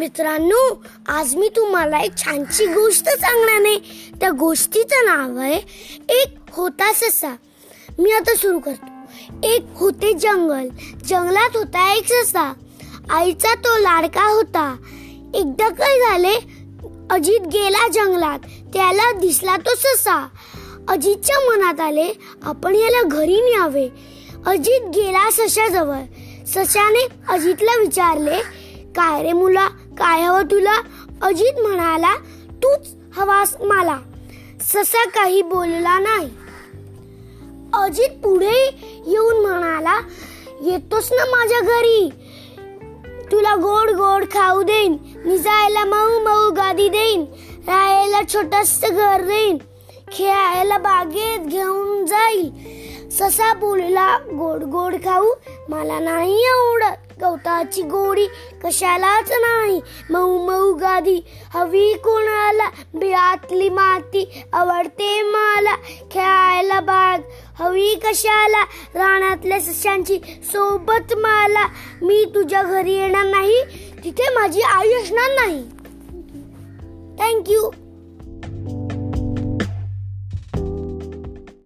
मित्रांनो आज मी तुम्हाला एक छानशी गोष्ट सांगणार आहे. त्या गोष्टीचं नाव आहे एक होता ससा. मी आता सुरू करतो. एक होते जंगल. जंगलात होता एक ससा. आईचा तो लाडका होता. एकदा काय झाले अजित गेला जंगलात. त्याला दिसला तो ससा. अजितच्या मनात आले आपण याला घरी न्यावे. अजित गेला सशाजवळ. सशाने अजितला विचारले काय रे मुला काय हवं तुला? अजित म्हणाला तूच हवास मला. ससा काही बोलला नाही. अजित पुढे येऊन म्हणाला येतोस ना माझ्या घरी. तुला गोड गोड खाऊ देईन. निजायला मऊ मऊ गादी देईन. राहायला छोटस घर देईन. खेळायला बागेत घेऊन जाईल. ससा बोलला गोड गोड खाऊ. मला नाही आवडत गवताची गोडी कशालाच नाही. मऊ मऊ गादी हवी कोणाला? बिळातली माती आवडते मला. खेळायला बाग हवी कशाला? रानातल्या सशांची सोबत मला. मी तुझ्या घरी येणार नाही. तिथे माझी आई असणार नाही. थँक्यू